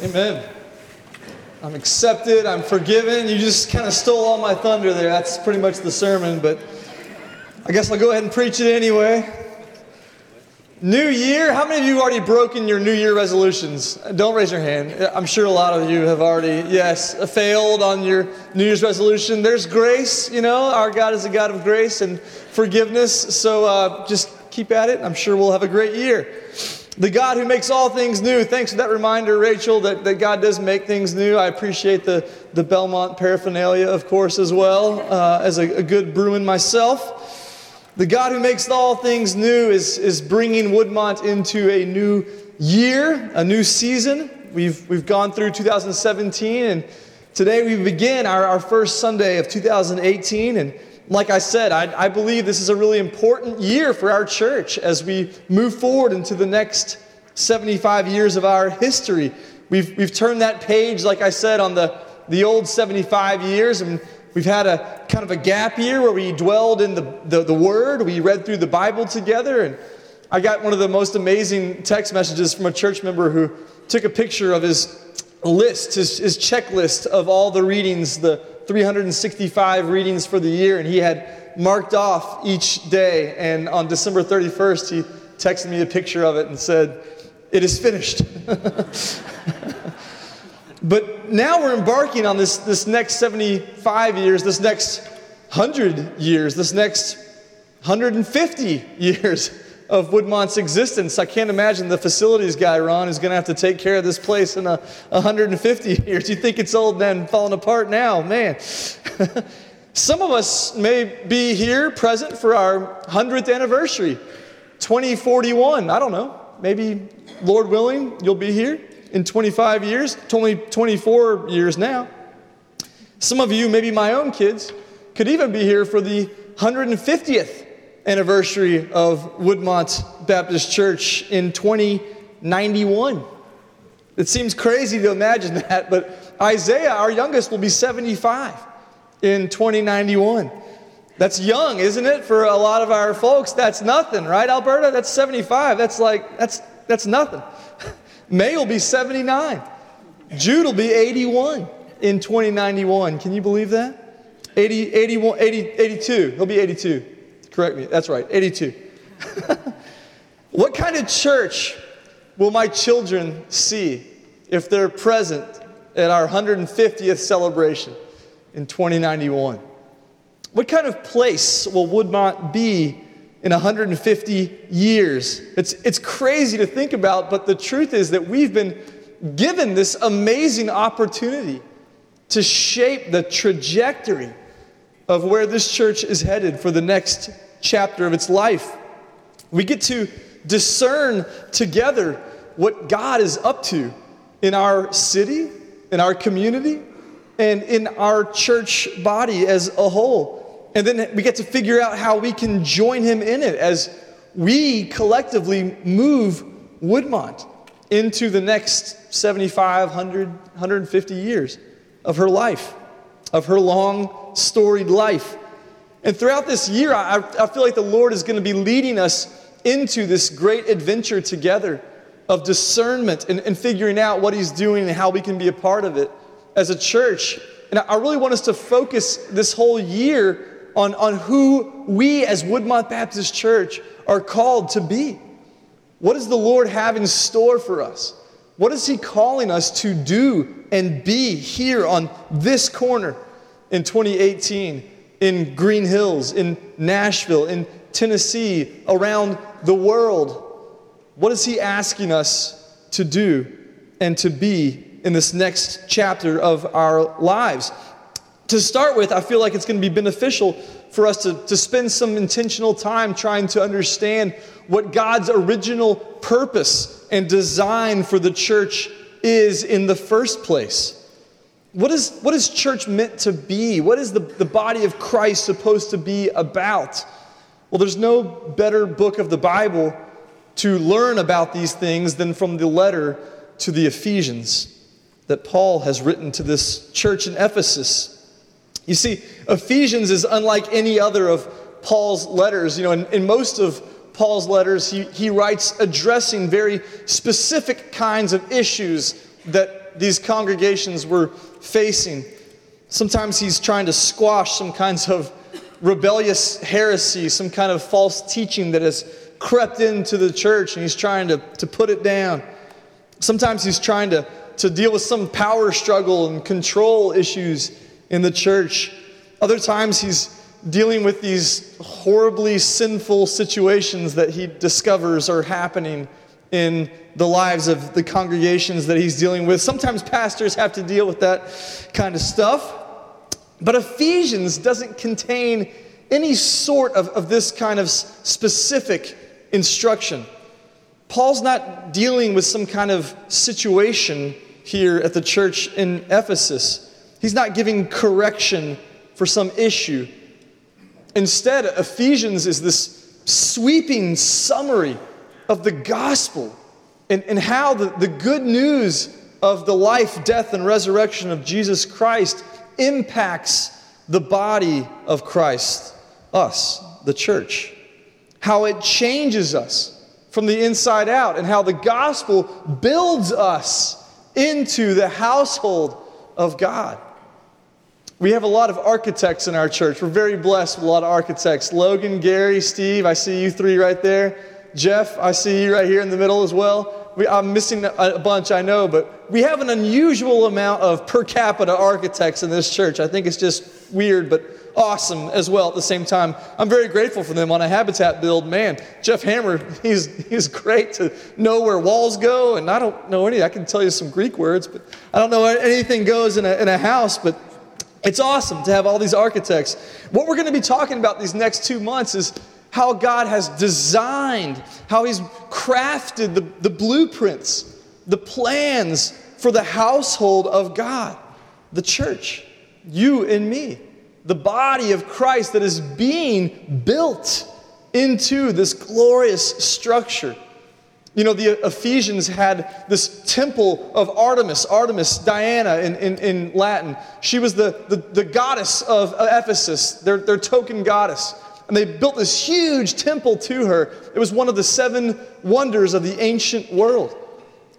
Amen. I'm accepted, I'm forgiven. You just kind of stole all my thunder there. That's pretty much the sermon, but I guess I'll go ahead and preach it anyway. New Year, how many of you have already broken your New Year resolutions? Don't raise your hand. I'm sure a lot of you have already, yes, failed on your New Year's resolution. There's grace, you know, our God is a God of grace and forgiveness, so uh, just keep at it. I'm sure we'll have a great year. The God who makes all things new. Thanks for that reminder, Rachel, that, that God does make things new. I appreciate the, the Belmont paraphernalia, of course, as well, uh, as a, a good Bruin myself. The God who makes all things new is, is bringing Woodmont into a new year, a new season. We've, we've gone through 2017, and today we begin our, our first Sunday of 2018. And like I said, I, I, believe this is a really important year for our church as we move forward into the next 75 years of our history. We've, we've turned that page, like I said, on the, the old 75 years, and we've had a kind of a gap year where we dwelled in the, the, the Word, we read through the Bible together, and I got one of the most amazing text messages from a church member who took a picture of his list, his, his checklist of all the readings, the 365 readings for the year, and he had marked off each day. And on December 31st, he texted me a picture of it and said, It is finished. but now we're embarking on this, this next 75 years, this next 100 years, this next 150 years of Woodmont's existence. I can't imagine the facilities guy, Ron, is going to have to take care of this place in a 150 years. You think it's old and falling apart now, man. Some of us may be here present for our 100th anniversary, 2041. I don't know. Maybe, Lord willing, you'll be here in 25 years, 20, 24 years now. Some of you, maybe my own kids, could even be here for the 150th anniversary of Woodmont Baptist Church in 2091. It seems crazy to imagine that, but Isaiah, our youngest, will be 75 in 2091. That's young, isn't it? For a lot of our folks, that's nothing, right, Alberta? That's 75. That's like, that's, that's nothing. May will be 79. Jude will be 81 in 2091. Can you believe that? 80, 81, 80, 82. He'll be 82. Correct me. That's right, 82. what kind of church will my children see if they're present at our 150th celebration in 2091? What kind of place will Woodmont be in 150 years? It's, it's crazy to think about, but the truth is that we've been given this amazing opportunity to shape the trajectory of where this church is headed for the next chapter of its life. We get to discern together what God is up to in our city, in our community, and in our church body as a whole. And then we get to figure out how we can join Him in it as we collectively move Woodmont into the next 75, 100, 150 years of her life, of her long, storied life. And throughout this year, I, I feel like the Lord is going to be leading us into this great adventure together of discernment and, and figuring out what He's doing and how we can be a part of it as a church. And I really want us to focus this whole year on, on who we as Woodmont Baptist Church are called to be. What does the Lord have in store for us? What is He calling us to do and be here on this corner in 2018? in Green Hills, in Nashville, in Tennessee, around the world. What is He asking us to do and to be in this next chapter of our lives? To start with, I feel like it's going to be beneficial for us to, to spend some intentional time trying to understand what God's original purpose and design for the church is in the first place. What is, what is church meant to be? What is the, the body of Christ supposed to be about? Well, there's no better book of the Bible to learn about these things than from the letter to the Ephesians that Paul has written to this church in Ephesus. You see, Ephesians is unlike any other of Paul's letters. You know, in, in most of Paul's letters, he, he writes addressing very specific kinds of issues that these congregations were facing. Sometimes he's trying to squash some kinds of rebellious heresy, some kind of false teaching that has crept into the church, and he's trying to, to put it down. Sometimes he's trying to, to deal with some power struggle and control issues in the church. Other times he's dealing with these horribly sinful situations that he discovers are happening in the lives of the congregations that he's dealing with. Sometimes pastors have to deal with that kind of stuff. But Ephesians doesn't contain any sort of, of this kind of specific instruction. Paul's not dealing with some kind of situation here at the church in Ephesus. He's not giving correction for some issue. Instead, Ephesians is this sweeping summary of the gospel and, and how the, the good news of the life, death, and resurrection of Jesus Christ impacts the body of Christ, us, the church. How it changes us from the inside out, and how the gospel builds us into the household of God. We have a lot of architects in our church. We're very blessed with a lot of architects. Logan, Gary, Steve, I see you three right there. Jeff, I see you right here in the middle as well. We, I'm missing a bunch, I know, but we have an unusual amount of per capita architects in this church. I think it's just weird, but awesome as well at the same time. I'm very grateful for them on a habitat build. Man, Jeff Hammer, he's, he's great to know where walls go, and I don't know any. I can tell you some Greek words, but I don't know anything goes in a, in a house, but it's awesome to have all these architects. What we're going to be talking about these next two months is how God has designed, how He's crafted the, the blueprints, the plans for the household of God, the church, you and me, the body of Christ that is being built into this glorious structure. You know, the Ephesians had this temple of Artemis, Artemis, Diana in, in, in Latin. She was the, the, the goddess of Ephesus, their, their token goddess. And they built this huge temple to her. It was one of the seven wonders of the ancient world.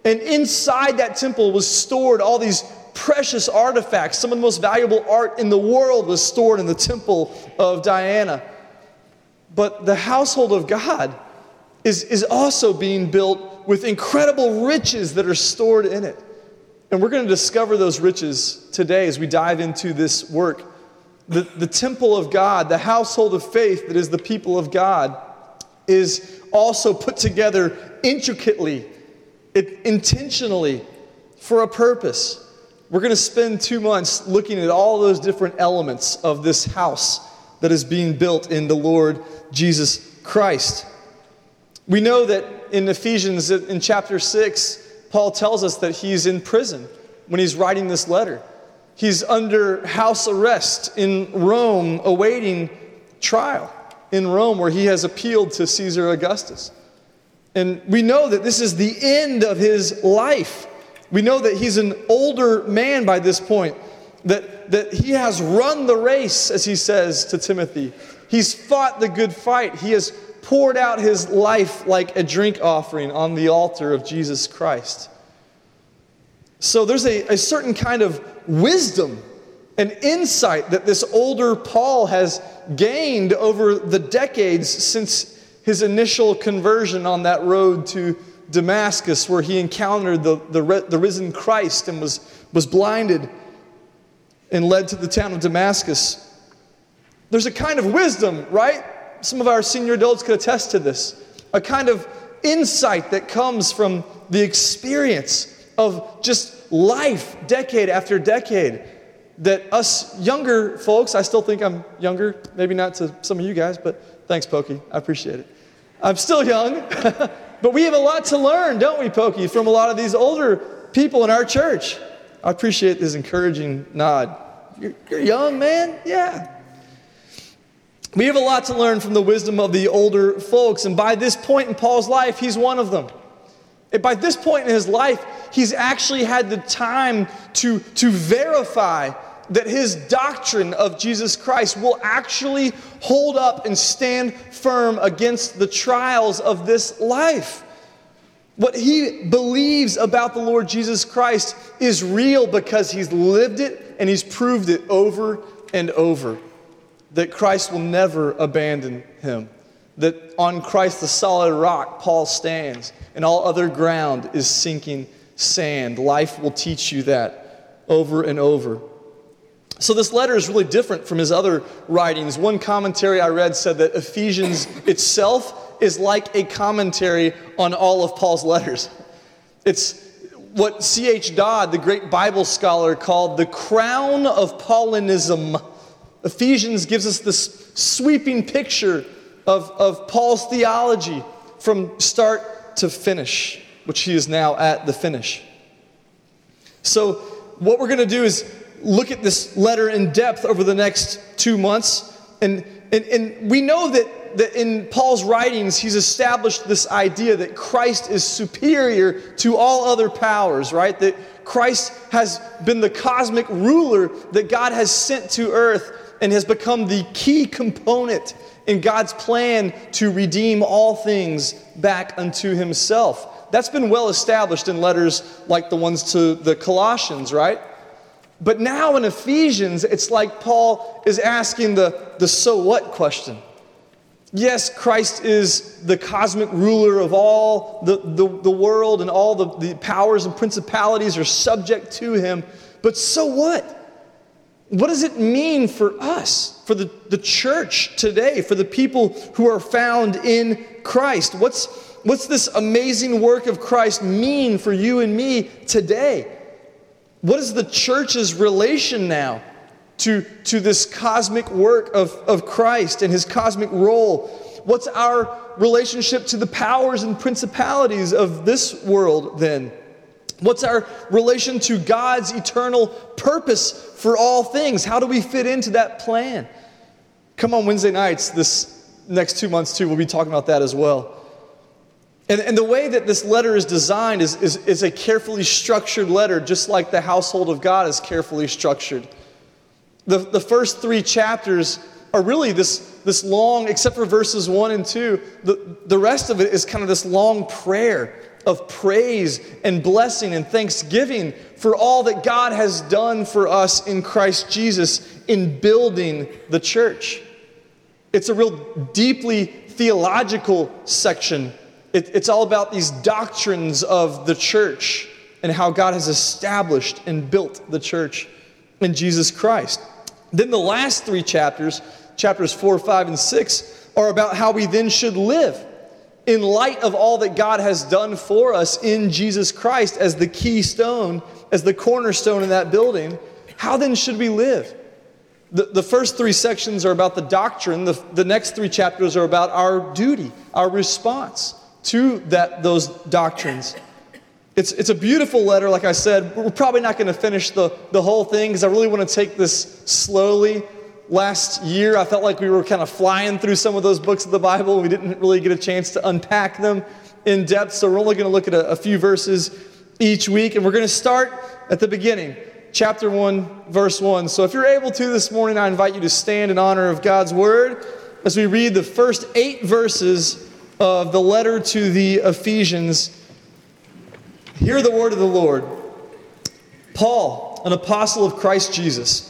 And inside that temple was stored all these precious artifacts. Some of the most valuable art in the world was stored in the temple of Diana. But the household of God, is, is also being built with incredible riches that are stored in it. And we're going to discover those riches today as we dive into this work. The, the temple of God, the household of faith that is the people of God, is also put together intricately, it, intentionally, for a purpose. We're going to spend two months looking at all those different elements of this house that is being built in the Lord Jesus Christ. We know that in Ephesians, in chapter 6, Paul tells us that he's in prison when he's writing this letter. He's under house arrest in Rome, awaiting trial in Rome, where he has appealed to Caesar Augustus. And we know that this is the end of his life. We know that he's an older man by this point, that, that he has run the race, as he says to Timothy. He's fought the good fight. He has poured out his life like a drink offering on the altar of Jesus Christ. So there's a, a certain kind of wisdom and insight that this older Paul has gained over the decades since his initial conversion on that road to Damascus, where he encountered the, the, the risen Christ and was, was blinded and led to the town of Damascus. There's a kind of wisdom, right? Some of our senior adults could attest to this a kind of insight that comes from the experience of just life, decade after decade. That us younger folks, I still think I'm younger, maybe not to some of you guys, but thanks, Pokey. I appreciate it. I'm still young, but we have a lot to learn, don't we, Pokey, from a lot of these older people in our church. I appreciate this encouraging nod. You're, you're young, man? Yeah. We have a lot to learn from the wisdom of the older folks, and by this point in Paul's life, he's one of them. And by this point in his life, he's actually had the time to, to verify that his doctrine of Jesus Christ will actually hold up and stand firm against the trials of this life. What he believes about the Lord Jesus Christ is real because he's lived it and he's proved it over and over. That Christ will never abandon him. That on Christ, the solid rock, Paul stands, and all other ground is sinking sand. Life will teach you that over and over. So, this letter is really different from his other writings. One commentary I read said that Ephesians itself is like a commentary on all of Paul's letters. It's what C.H. Dodd, the great Bible scholar, called the crown of Paulinism. Ephesians gives us this sweeping picture of, of Paul's theology from start to finish, which he is now at the finish. So, what we're going to do is look at this letter in depth over the next two months. And, and, and we know that that in Paul's writings, he's established this idea that Christ is superior to all other powers, right? That Christ has been the cosmic ruler that God has sent to earth and has become the key component in God's plan to redeem all things back unto himself. That's been well established in letters like the ones to the Colossians, right? But now in Ephesians, it's like Paul is asking the, the so what question. Yes, Christ is the cosmic ruler of all the, the, the world, and all the, the powers and principalities are subject to him. But so what? What does it mean for us, for the, the church today, for the people who are found in Christ? What's, what's this amazing work of Christ mean for you and me today? What is the church's relation now to, to this cosmic work of, of Christ and his cosmic role? What's our relationship to the powers and principalities of this world then? What's our relation to God's eternal purpose for all things? How do we fit into that plan? Come on Wednesday nights, this next two months too, we'll be talking about that as well. And, and the way that this letter is designed is, is, is a carefully structured letter, just like the household of God is carefully structured. The, the first three chapters are really this, this long, except for verses one and two, the, the rest of it is kind of this long prayer of praise and blessing and thanksgiving for all that God has done for us in Christ Jesus in building the church. It's a real deeply theological section. It, it's all about these doctrines of the church and how God has established and built the church in Jesus Christ. Then the last three chapters, chapters 4, 5, and 6, are about how we then should live in light of all that God has done for us in Jesus Christ as the keystone, as the cornerstone in that building. How then should we live? The, the first three sections are about the doctrine, the, the next three chapters are about our duty, our response to that, those doctrines. It's, it's a beautiful letter, like I said. We're probably not going to finish the, the whole thing because I really want to take this slowly. Last year, I felt like we were kind of flying through some of those books of the Bible. We didn't really get a chance to unpack them in depth, so we're only going to look at a, a few verses each week. And we're going to start at the beginning, chapter 1, verse 1. So if you're able to this morning, I invite you to stand in honor of God's word as we read the first eight verses of the letter to the Ephesians Hear the word of the Lord. Paul, an apostle of Christ Jesus,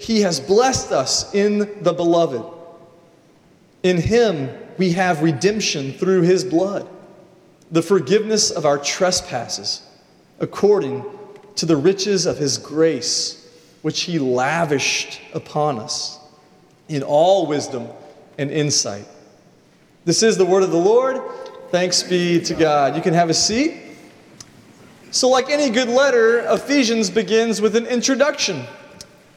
He has blessed us in the Beloved. In Him we have redemption through His blood, the forgiveness of our trespasses, according to the riches of his grace, which he lavished upon us in all wisdom and insight. This is the word of the Lord. Thanks be to God. You can have a seat. So, like any good letter, Ephesians begins with an introduction.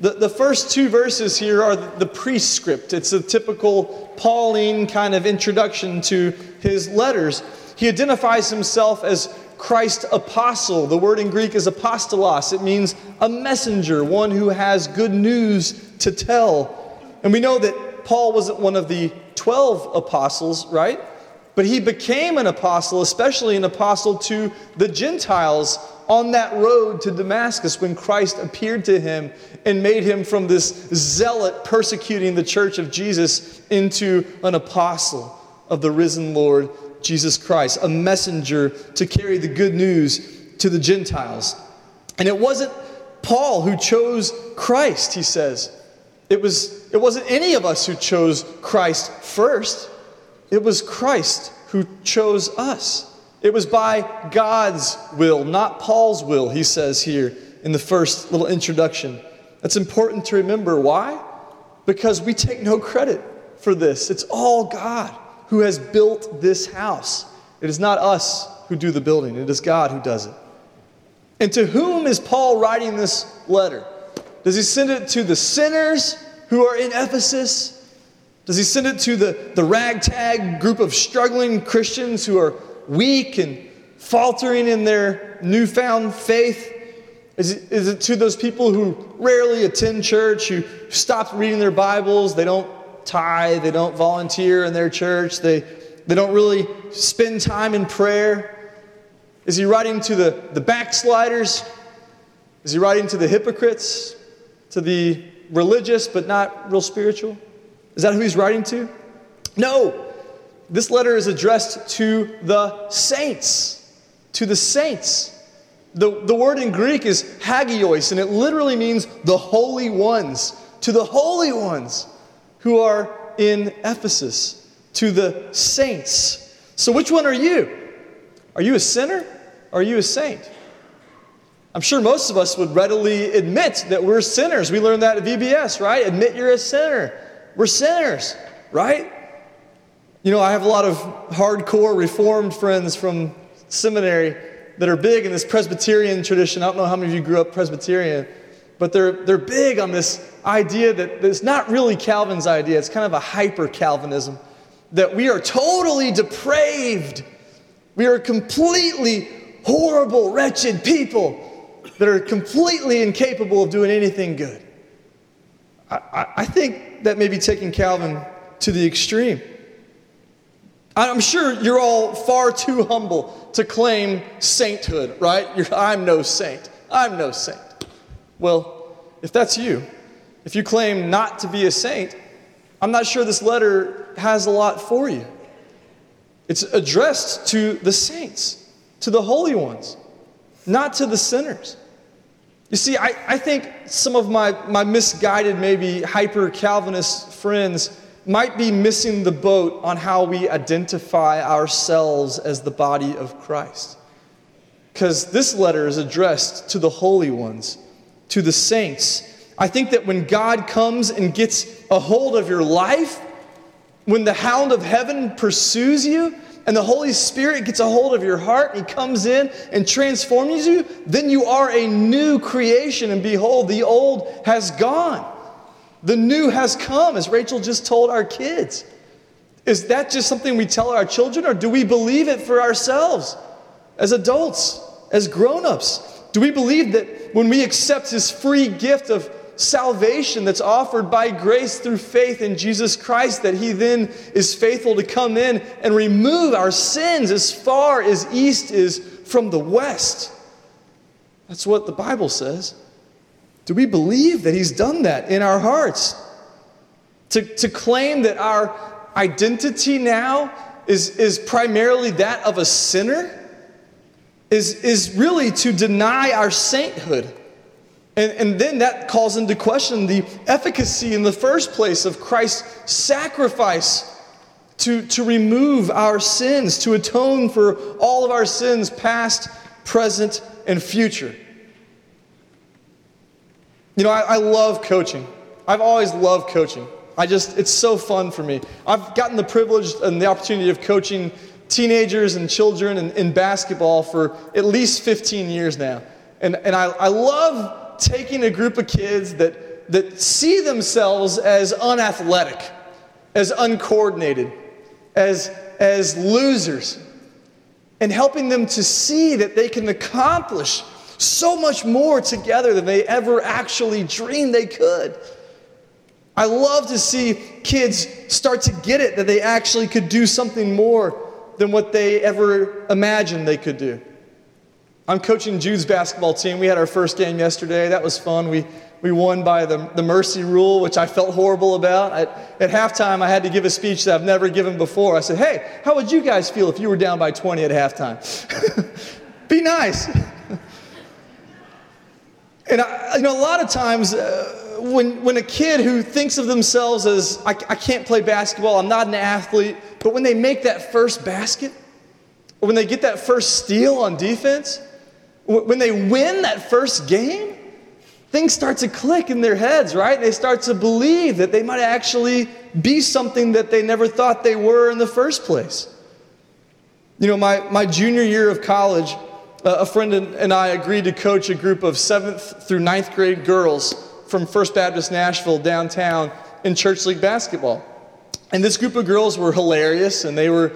The, the first two verses here are the prescript. It's a typical Pauline kind of introduction to his letters. He identifies himself as Christ apostle. The word in Greek is apostolos. It means a messenger, one who has good news to tell. And we know that Paul wasn't one of the 12 apostles, right? But he became an apostle, especially an apostle to the Gentiles on that road to Damascus when Christ appeared to him and made him from this zealot persecuting the church of Jesus into an apostle of the risen Lord Jesus Christ, a messenger to carry the good news to the Gentiles. And it wasn't Paul who chose Christ, he says. It, was, it wasn't any of us who chose Christ first. It was Christ who chose us. It was by God's will, not Paul's will, he says here in the first little introduction. That's important to remember. Why? Because we take no credit for this. It's all God who has built this house. It is not us who do the building, it is God who does it. And to whom is Paul writing this letter? Does he send it to the sinners who are in Ephesus? Does he send it to the, the ragtag group of struggling Christians who are weak and faltering in their newfound faith? Is it, is it to those people who rarely attend church, who stop reading their Bibles, they don't tithe, they don't volunteer in their church, they, they don't really spend time in prayer? Is he writing to the, the backsliders? Is he writing to the hypocrites? To the religious but not real spiritual? Is that who he's writing to? No. This letter is addressed to the saints. To the saints. The, the word in Greek is hagios, and it literally means the holy ones. To the holy ones who are in Ephesus. To the saints. So, which one are you? Are you a sinner? Or are you a saint? I'm sure most of us would readily admit that we're sinners. We learned that at VBS, right? Admit you're a sinner. We're sinners, right? You know, I have a lot of hardcore Reformed friends from seminary that are big in this Presbyterian tradition. I don't know how many of you grew up Presbyterian, but they're, they're big on this idea that it's not really Calvin's idea, it's kind of a hyper Calvinism, that we are totally depraved. We are completely horrible, wretched people that are completely incapable of doing anything good. I, I, I think that may be taking Calvin to the extreme. I'm sure you're all far too humble to claim sainthood, right? You're, I'm no saint. I'm no saint. Well, if that's you, if you claim not to be a saint, I'm not sure this letter has a lot for you. It's addressed to the saints, to the holy ones, not to the sinners. You see, I, I think some of my, my misguided, maybe hyper Calvinist friends might be missing the boat on how we identify ourselves as the body of Christ. Because this letter is addressed to the holy ones, to the saints. I think that when God comes and gets a hold of your life, when the hound of heaven pursues you, and the Holy Spirit gets a hold of your heart, and He comes in and transforms you, then you are a new creation. And behold, the old has gone. The new has come, as Rachel just told our kids. Is that just something we tell our children, or do we believe it for ourselves as adults, as grown ups? Do we believe that when we accept His free gift of salvation that's offered by grace through faith in Jesus Christ, that He then is faithful to come in and remove our sins as far as east is from the west. That's what the Bible says. Do we believe that He's done that in our hearts? To, to claim that our identity now is, is primarily that of a sinner is, is really to deny our sainthood and, and then that calls into question the efficacy in the first place of Christ's sacrifice to, to remove our sins, to atone for all of our sins, past, present, and future. You know, I, I love coaching. I've always loved coaching. I just, it's so fun for me. I've gotten the privilege and the opportunity of coaching teenagers and children in, in basketball for at least 15 years now. And, and I, I love taking a group of kids that, that see themselves as unathletic, as uncoordinated, as, as losers, and helping them to see that they can accomplish so much more together than they ever actually dreamed they could. I love to see kids start to get it that they actually could do something more than what they ever imagined they could do. I'm coaching Jude's basketball team. We had our first game yesterday. That was fun. We, we won by the, the mercy rule, which I felt horrible about. At, at halftime, I had to give a speech that I've never given before. I said, Hey, how would you guys feel if you were down by 20 at halftime? Be nice. And I, you know, a lot of times, uh, when, when a kid who thinks of themselves as, I, I can't play basketball, I'm not an athlete, but when they make that first basket, when they get that first steal on defense, when they win that first game, things start to click in their heads, right? They start to believe that they might actually be something that they never thought they were in the first place. You know, my, my junior year of college, a friend and I agreed to coach a group of seventh through ninth grade girls from First Baptist Nashville downtown in church league basketball. And this group of girls were hilarious and they were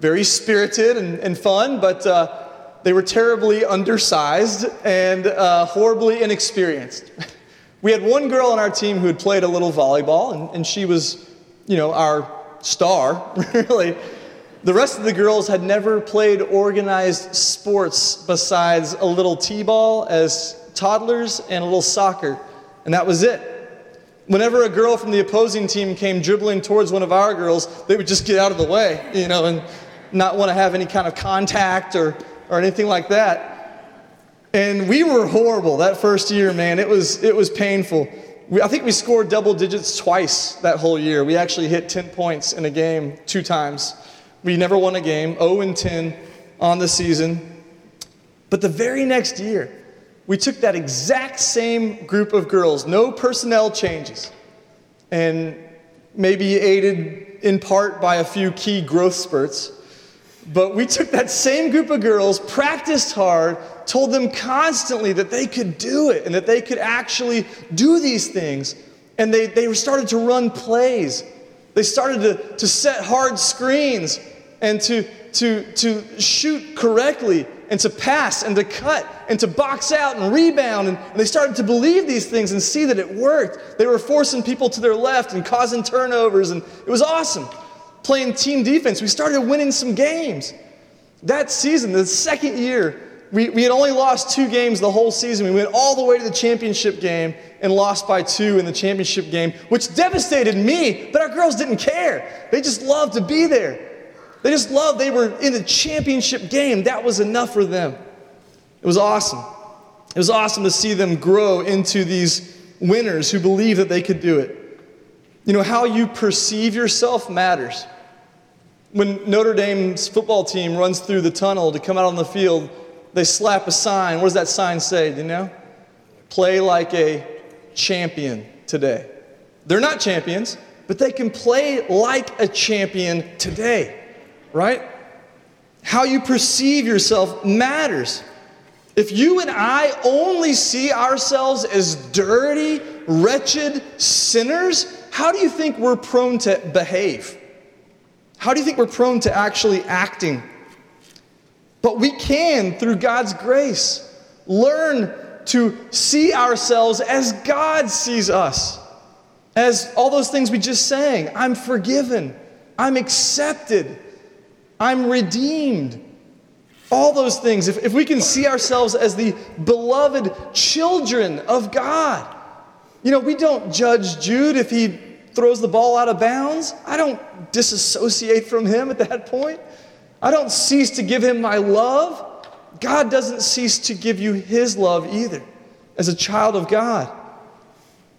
very spirited and, and fun, but uh, they were terribly undersized and uh, horribly inexperienced. we had one girl on our team who had played a little volleyball, and, and she was, you know, our star, really. The rest of the girls had never played organized sports besides a little t ball as toddlers and a little soccer and that was it. Whenever a girl from the opposing team came dribbling towards one of our girls, they would just get out of the way, you know, and not want to have any kind of contact or, or anything like that. And we were horrible that first year, man. It was, it was painful. We, I think we scored double digits twice that whole year. We actually hit 10 points in a game two times. We never won a game, 0 and 10 on the season. But the very next year, we took that exact same group of girls, no personnel changes, and maybe aided in part by a few key growth spurts. But we took that same group of girls, practiced hard, told them constantly that they could do it and that they could actually do these things. And they, they started to run plays. They started to, to set hard screens and to, to, to shoot correctly and to pass and to cut and to box out and rebound. And, and, they started to believe these things and see that it worked. They were forcing people to their left and causing turnovers, and it was awesome. Playing team defense, we started winning some games. That season, the second year, we, we had only lost two games the whole season. We went all the way to the championship game and lost by two in the championship game, which devastated me, but our girls didn't care. They just loved to be there. They just loved, they were in the championship game. That was enough for them. It was awesome. It was awesome to see them grow into these winners who believe that they could do it. You know, how you perceive yourself matters. When Notre Dame's football team runs through the tunnel to come out on the field, they slap a sign. What does that sign say? Do you know? Play like a champion today. They're not champions, but they can play like a champion today right? How you perceive yourself matters. If you and I only see ourselves as dirty, wretched sinners, how do you think we're prone to behave? How do you think we're prone to actually acting? But we can, through God's grace, learn to see ourselves as God sees us. As all those things we just sang I'm forgiven, I'm accepted, I'm redeemed. All those things. If, if we can see ourselves as the beloved children of God, you know, we don't judge Jude if he throws the ball out of bounds. I don't disassociate from him at that point. I don't cease to give him my love. God doesn't cease to give you his love either as a child of God.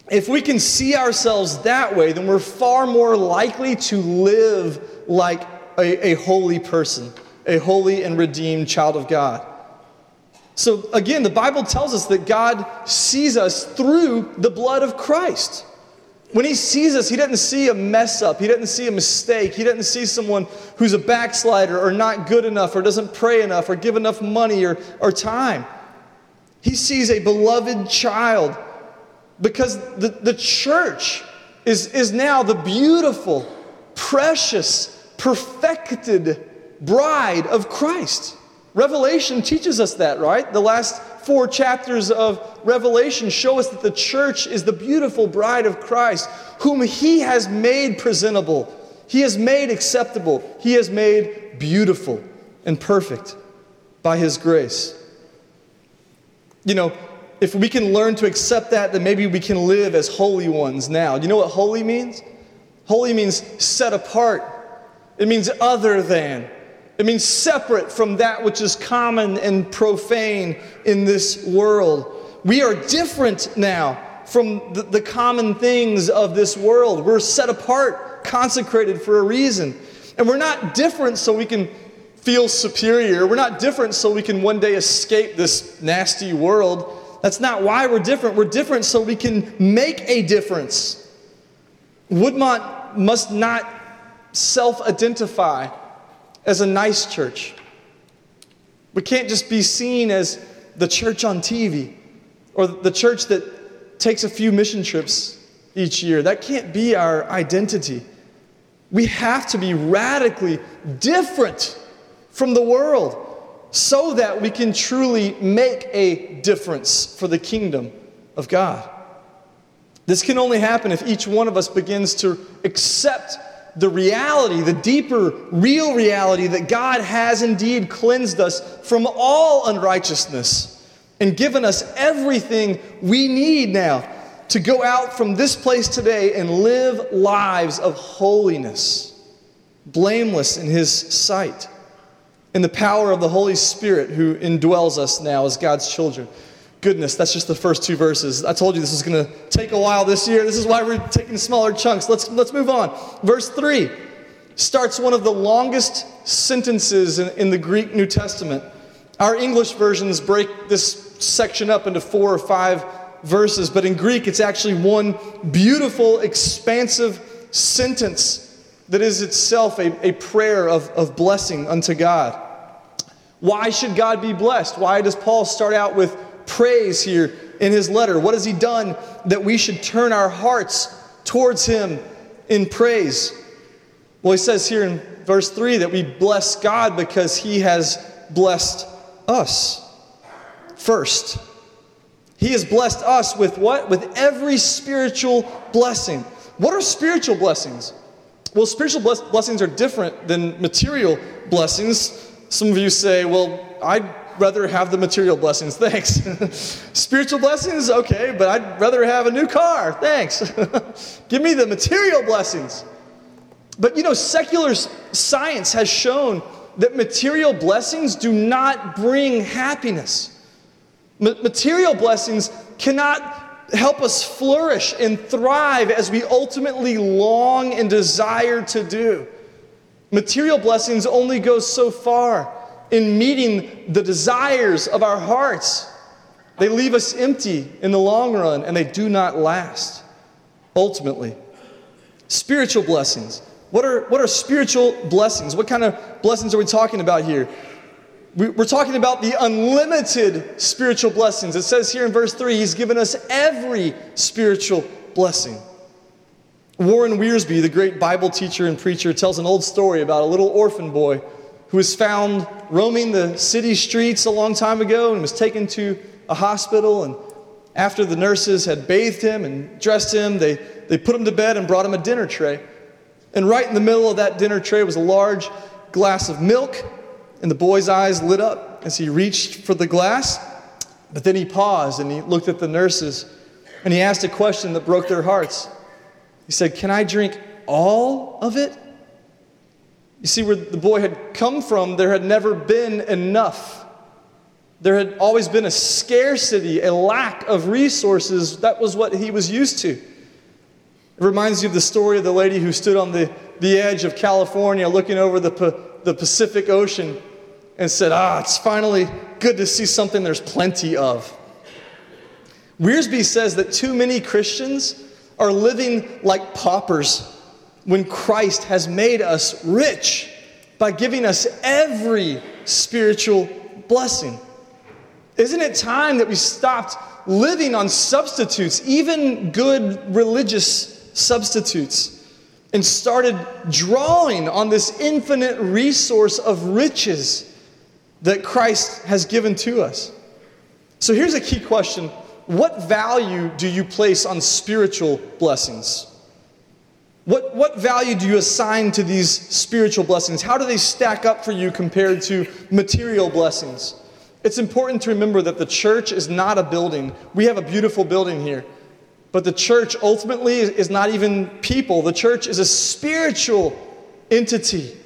If we can see ourselves that way, then we're far more likely to live like a, a holy person, a holy and redeemed child of God. So, again, the Bible tells us that God sees us through the blood of Christ. When He sees us, He doesn't see a mess up, He doesn't see a mistake, He doesn't see someone who's a backslider or not good enough or doesn't pray enough or give enough money or, or time. He sees a beloved child because the, the church is, is now the beautiful, precious, perfected bride of Christ. Revelation teaches us that, right? The last four chapters of Revelation show us that the church is the beautiful bride of Christ, whom He has made presentable, He has made acceptable, He has made beautiful and perfect by His grace. You know, if we can learn to accept that, then maybe we can live as holy ones now. You know what holy means? Holy means set apart, it means other than. It means separate from that which is common and profane in this world. We are different now from the, the, common things of this world. We're set apart, consecrated for a reason. And we're not different so we can feel superior. We're not different so we can one day escape this nasty world. That's not why we're different. We're different so we can make a difference. Woodmont must not self identify as a nice church. We can't just be seen as the church on TV or the church that takes a few mission trips each year. That can't be our identity. We have to be radically different from the world so that we can truly make a difference for the kingdom of God. This can only happen if each one of us begins to accept the reality, the deeper, real reality that God has indeed cleansed us from all unrighteousness and given us everything we need now to go out from this place today and live lives of holiness, blameless in His sight, in the power of the Holy Spirit who indwells us now as God's children goodness, that's just the first two verses. I told you this was going to take a while this year. This is why we're taking smaller chunks. Let's, let's move on. Verse 3 starts one of the longest sentences in, in the Greek New Testament. Our English versions break this section up into four or five verses, but in Greek, it's actually one beautiful, expansive sentence that is itself a, a prayer of, of blessing unto God. Why should God be blessed? Why does Paul start out with praise here in his letter. What has he done that we should turn our hearts towards him in praise? Well, he says here in verse 3 that we bless God because he has blessed us first. He has blessed us with what? With every spiritual blessing. What are spiritual blessings? Well, spiritual blessings are different than material blessings. Some of you say, well, I rather have the material blessings. Thanks. Spiritual blessings, okay, but I'd rather have a new car. Thanks. Give me the material blessings. But you know, secular science has shown that material blessings do not bring happiness. material blessings cannot help us flourish and thrive as we ultimately long and desire to do. Material blessings only go so far in meeting the desires of our hearts. They leave us empty in the long run and they do not last ultimately. Spiritual blessings. What are, what are spiritual blessings? What kind of blessings are we talking about here? We're talking about the unlimited spiritual blessings. It says here in verse 3 He's given us every spiritual blessing. Warren Wiersbe, the great Bible teacher and preacher, tells an old story about a little orphan boy who was found roaming the city streets a long time ago and was taken to a hospital. And after the nurses had bathed him and dressed him, they, they put him to bed and brought him a dinner tray. And right in the middle of that dinner tray was a large glass of milk. And the boy's eyes lit up as he reached for the glass. But then he paused and he looked at the nurses and he asked a question that broke their hearts. He said, Can I drink all of it? You see, where the boy had come from, there had never been enough. There had always been a scarcity, a lack of resources. That was what he was used to. It reminds you of the story of the lady who stood on the, the edge of California looking over the, the Pacific Ocean and said, Ah, it's finally good to see something there's plenty of. Wiersbe says that too many Christians are living like paupers when Christ has made us rich by giving us every spiritual blessing. Isn't it time that we stopped living on substitutes, even good religious substitutes, and started drawing on this infinite resource of riches that Christ has given to us? So here's a key question What value do you place on spiritual blessings? What, what value do you assign to these spiritual blessings? How do they stack up for you compared to material blessings? It's important to remember that the church is not a building. We have a beautiful building here. But the church ultimately is not even people. The church is a spiritual entity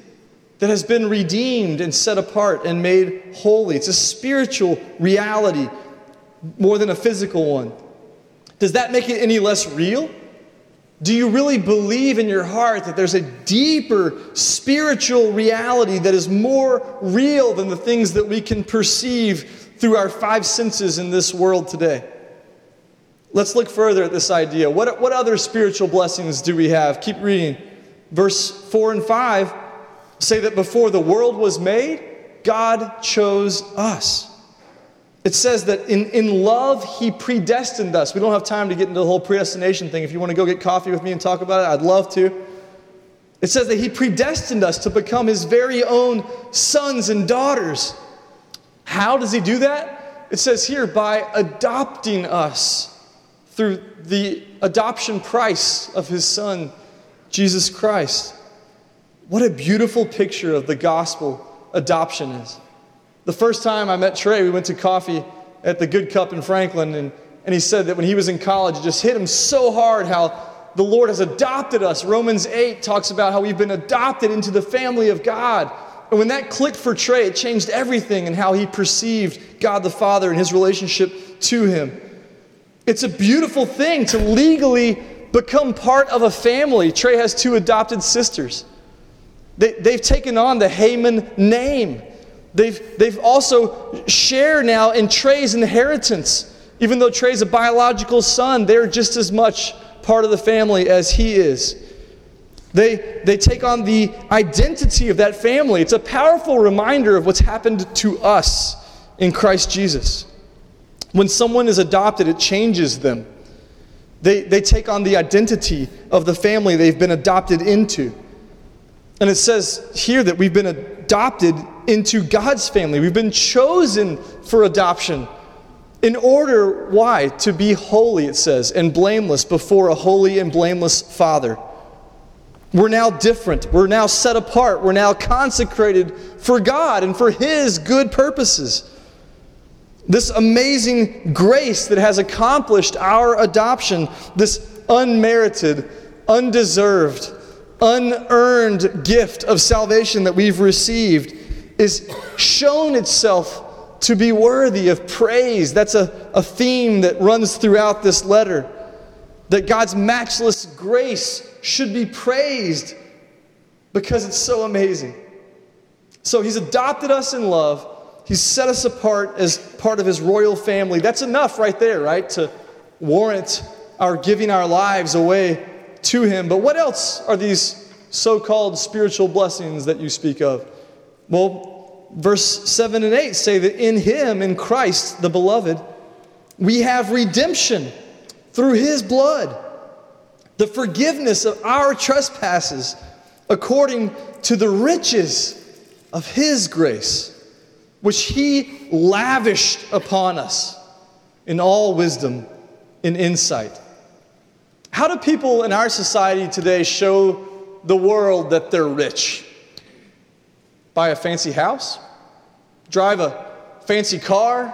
that has been redeemed and set apart and made holy. It's a spiritual reality more than a physical one. Does that make it any less real? Do you really believe in your heart that there's a deeper spiritual reality that is more real than the things that we can perceive through our five senses in this world today? Let's look further at this idea. What, what other spiritual blessings do we have? Keep reading. Verse 4 and 5 say that before the world was made, God chose us. It says that in, in love, He predestined us. We don't have time to get into the whole predestination thing. If you want to go get coffee with me and talk about it, I'd love to. It says that He predestined us to become His very own sons and daughters. How does He do that? It says here, by adopting us through the adoption price of His Son, Jesus Christ. What a beautiful picture of the gospel adoption is. The first time I met Trey, we went to coffee at the Good Cup in Franklin, and, and he said that when he was in college, it just hit him so hard how the Lord has adopted us. Romans 8 talks about how we've been adopted into the family of God. And when that clicked for Trey, it changed everything and how he perceived God the Father and his relationship to him. It's a beautiful thing to legally become part of a family. Trey has two adopted sisters. They, they've taken on the Haman name. They've, they've also share now in Trey's inheritance. Even though Trey's a biological son, they're just as much part of the family as he is. They, they take on the identity of that family. It's a powerful reminder of what's happened to us in Christ Jesus. When someone is adopted, it changes them. They, they take on the identity of the family they've been adopted into. And it says here that we've been adopted into God's family. We've been chosen for adoption. In order, why? To be holy, it says, and blameless before a holy and blameless Father. We're now different. We're now set apart. We're now consecrated for God and for His good purposes. This amazing grace that has accomplished our adoption, this unmerited, undeserved, unearned gift of salvation that we've received is shown itself to be worthy of praise. That's a, a theme that runs throughout this letter. That God's matchless grace should be praised because it's so amazing. So He's adopted us in love. He's set us apart as part of His royal family. That's enough right there, right? To warrant our giving our lives away to Him. But what else are these so called spiritual blessings that you speak of? Well, verse 7 and 8 say that in Him, in Christ, the beloved, we have redemption through His blood, the forgiveness of our trespasses according to the riches of His grace, which He lavished upon us in all wisdom and insight. How do people in our society today show the world that they're rich? buy a fancy house, drive a fancy car,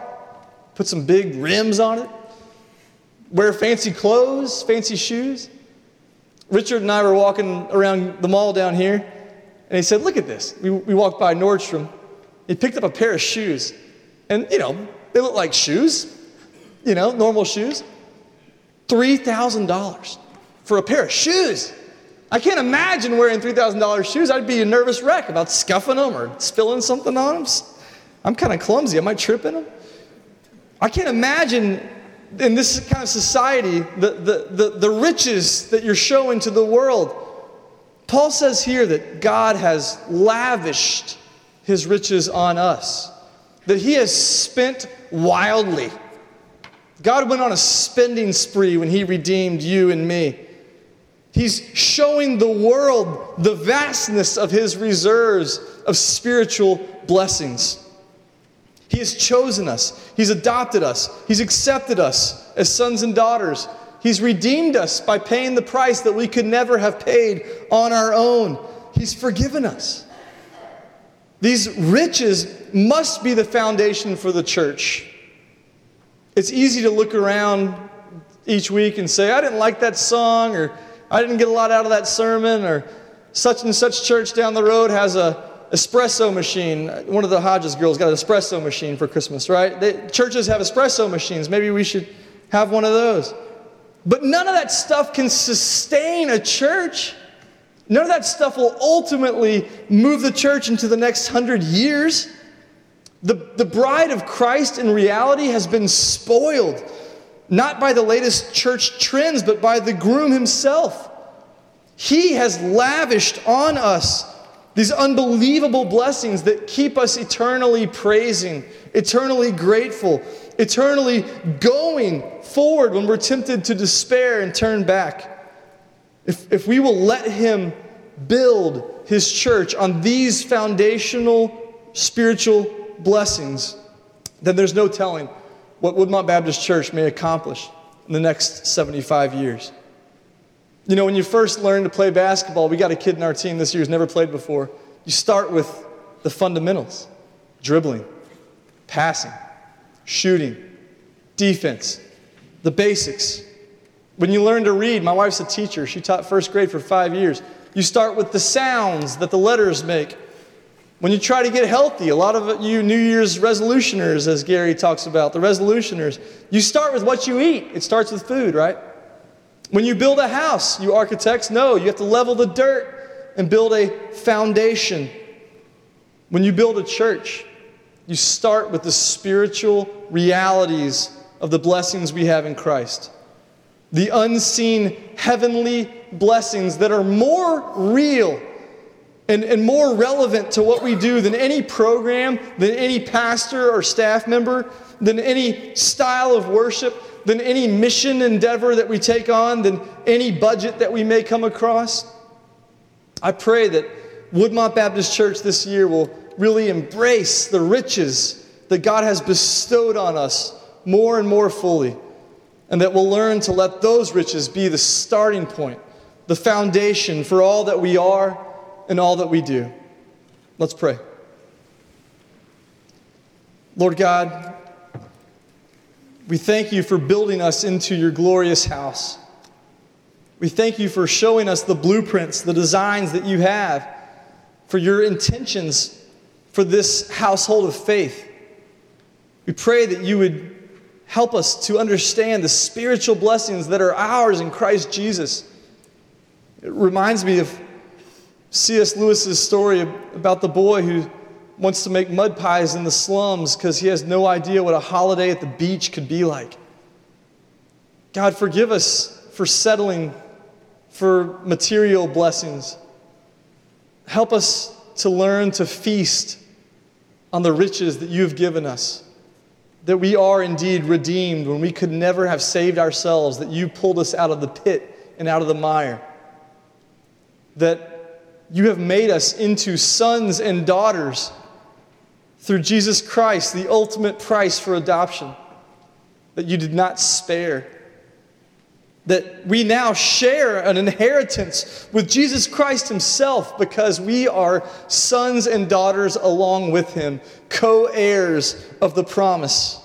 put some big rims on it, wear fancy clothes, fancy shoes. Richard and I were walking around the mall down here, and he said, Look at this. We, we walked by Nordstrom. He picked up a pair of shoes, and you know, they look like shoes, you know, normal shoes. $3,000 for a pair of shoes. I can't imagine wearing $3,000 shoes. I'd be a nervous wreck about scuffing them or spilling something on them. I'm kind of clumsy. Am I might trip in them. I can't imagine in this kind of society the, the, the, the riches that you're showing to the world. Paul says here that God has lavished his riches on us, that he has spent wildly. God went on a spending spree when he redeemed you and me. He's showing the world the vastness of his reserves of spiritual blessings. He has chosen us, He's adopted us, He's accepted us as sons and daughters. He's redeemed us by paying the price that we could never have paid on our own. He's forgiven us. These riches must be the foundation for the church. It's easy to look around each week and say, I didn't like that song, or I didn't get a lot out of that sermon, or such and such church down the road has a espresso machine. One of the Hodges girls got an espresso machine for Christmas, right? They, churches have espresso machines. Maybe we should have one of those. But none of that stuff can sustain a church. None of that stuff will ultimately move the church into the next hundred years. The, the bride of Christ in reality has been spoiled, not by the latest church trends, but by the groom himself. He has lavished on us these unbelievable blessings that keep us eternally praising, eternally grateful, eternally going forward when we're tempted to despair and turn back. If, if we will let Him build His church on these foundational spiritual blessings, then there's no telling what Woodmont Baptist Church may accomplish in the next 75 years. You know, when you first learn to play basketball, we got a kid in our team this year who's never played before. You start with the fundamentals dribbling, passing, shooting, defense, the basics. When you learn to read, my wife's a teacher, she taught first grade for five years. You start with the sounds that the letters make. When you try to get healthy, a lot of you New Year's resolutioners, as Gary talks about, the resolutioners, you start with what you eat. It starts with food, right? When you build a house, you architects know you have to level the dirt and build a foundation. When you build a church, you start with the spiritual realities of the blessings we have in Christ. The unseen heavenly blessings that are more real and, and more relevant to what we do than any program, than any pastor or staff member, than any style of worship than any mission endeavor that we take on, than any budget that we may come across. I pray that Woodmont Baptist Church this year will really embrace the riches that God has bestowed on us more and more fully, and that we'll learn to let those riches be the starting point, the foundation for all that we are and all that we do. Let's pray. Lord God, we thank you for building us into your glorious house. We thank you for showing us the blueprints, the designs that you have for your intentions for this household of faith. We pray that you would help us to understand the spiritual blessings that are ours in Christ Jesus. It reminds me of C.S. Lewis's story about the boy who wants to make mud pies in the slums because he has no idea what a holiday at the beach could be like. God, forgive us for settling for material blessings. Help us to learn to feast on the riches that you have given us. That we are indeed redeemed when we could never have saved ourselves, that you pulled us out of the pit and out of the mire. That you have made us into sons and daughters through Jesus Christ, the ultimate price for adoption, that you did not spare. That we now share an inheritance with Jesus Christ Himself because we are sons and daughters along with Him, co heirs of the promise.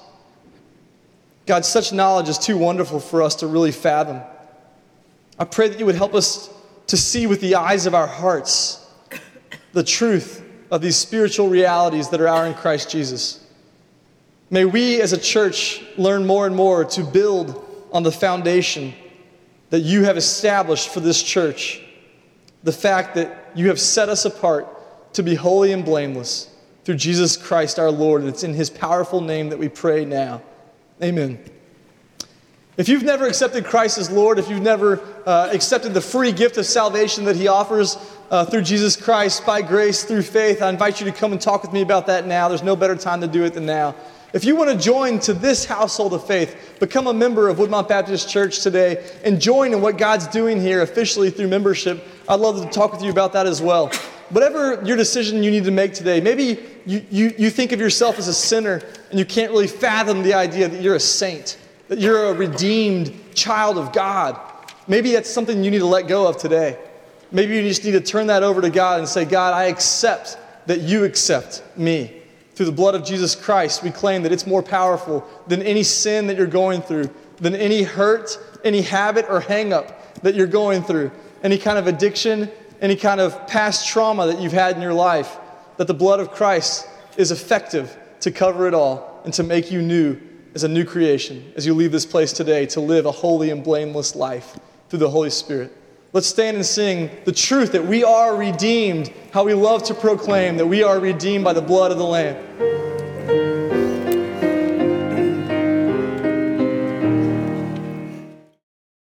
God, such knowledge is too wonderful for us to really fathom. I pray that you would help us to see with the eyes of our hearts the truth of these spiritual realities that are ours in Christ Jesus. May we as a church learn more and more to build on the foundation that you have established for this church. The fact that you have set us apart to be holy and blameless, through Jesus Christ our Lord. And it's in his powerful name that we pray now. Amen. If you've never accepted Christ as Lord, if you've never uh, accepted the free gift of salvation that He offers uh, through Jesus Christ by grace, through faith, I invite you to come and talk with me about that now. There's no better time to do it than now. If you want to join to this household of faith, become a member of Woodmont Baptist Church today and join in what God's doing here officially through membership, I'd love to talk with you about that as well. Whatever your decision you need to make today, maybe you, you, you think of yourself as a sinner and you can't really fathom the idea that you're a saint that you're a redeemed child of God. Maybe that's something you need to let go of today. Maybe you just need to turn that over to God and say, God, I accept that you accept me. Through the blood of Jesus Christ, we claim that it's more powerful than any sin that you're going through, than any hurt, any habit or hangup that you're going through, any kind of addiction, any kind of past trauma that you've had in your life. That the blood of Christ is effective to cover it all and to make you new as a new creation as you leave this place today to live a holy and blameless life through the Holy Spirit. Let's stand and sing the truth that we are redeemed, how we love to proclaim that we are redeemed by the blood of the Lamb.